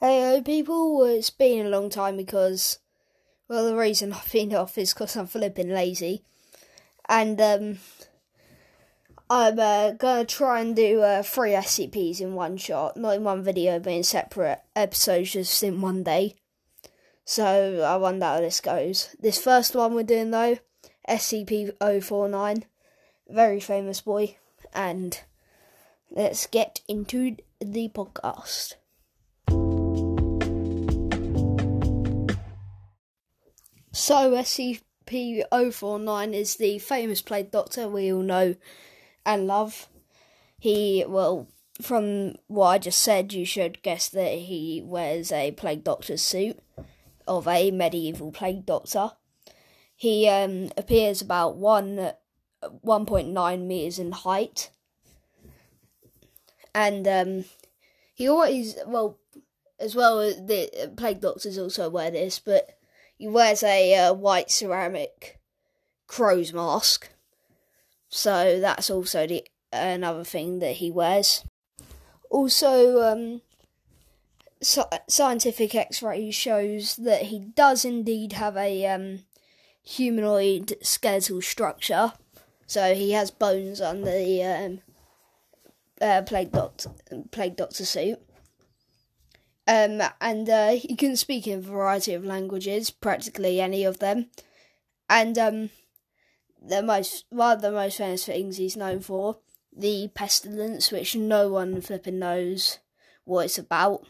Hey, people, it's been a long time because, well, the reason I've been off is because I'm flipping lazy. And, um, I'm uh, gonna try and do uh, three SCPs in one shot, not in one video, but in separate episodes, just in one day. So I wonder how this goes. This first one we're doing though, SCP 049, very famous boy, and let's get into the podcast. So, SCP 049 is the famous Plague Doctor we all know and love. He, well, from what I just said, you should guess that he wears a Plague Doctor's suit of a medieval Plague Doctor. He um, appears about one 1.9 meters in height, and um, he always well, as well the Plague Doctors also wear this, but he wears a uh, white ceramic crow's mask. So that's also the another thing that he wears. Also, um, scientific X-ray shows that he does indeed have a um, humanoid skeletal structure. So he has bones under the um, uh, plague doctor plague doctor suit. Um, and uh, he can speak in a variety of languages, practically any of them. And um, the most one of the most famous things he's known for, the pestilence, which no one flipping knows what it's about.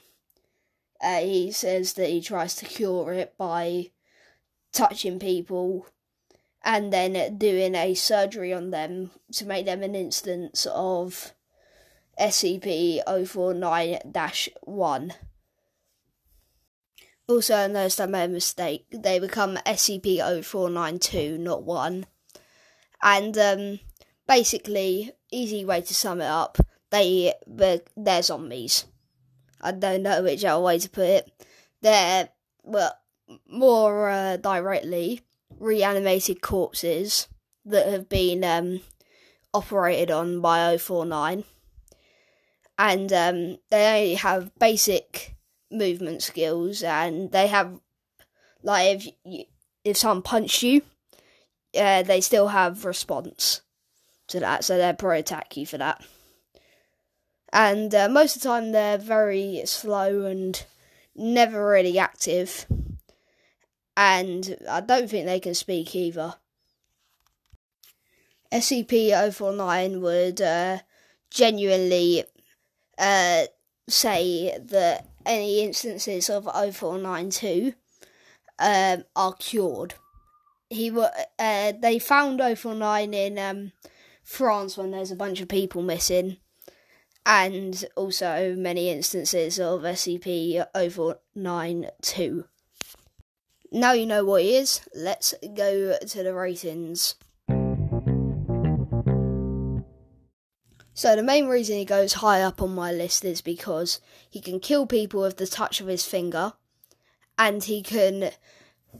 Uh, he says that he tries to cure it by touching people and then doing a surgery on them to make them an instance of SCP 049 1. Also, I noticed I made a mistake. They become SCP 0492, not 1. And um, basically, easy way to sum it up, they they're zombies. I don't know which other way to put it. They're well more uh, directly reanimated corpses that have been um, operated on by 049 and um, they only have basic movement skills, and they have like if you, if someone punched you, they still have response to that, so they'll pro attack you for that. And uh, most of the time, they're very slow and never really active. And I don't think they can speak either. SCP 049 would uh, genuinely uh, say that any instances of 0492 um, are cured. He uh, they found 049 in um, France when there's a bunch of people missing, and also many instances of SCP 049 Now you know what it is, let's go to the ratings. So the main reason he goes high up on my list is because he can kill people with the touch of his finger, and he can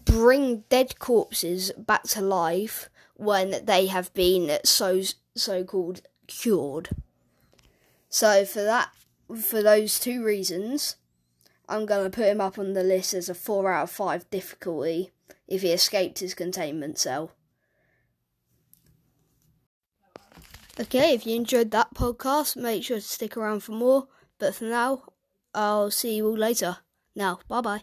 bring dead corpses back to life when they have been so so called cured. So for that for those two reasons, I'm gonna put him up on the list as a four out of five difficulty if he escaped his containment cell. Okay, if you enjoyed that podcast, make sure to stick around for more. But for now, I'll see you all later. Now, bye bye.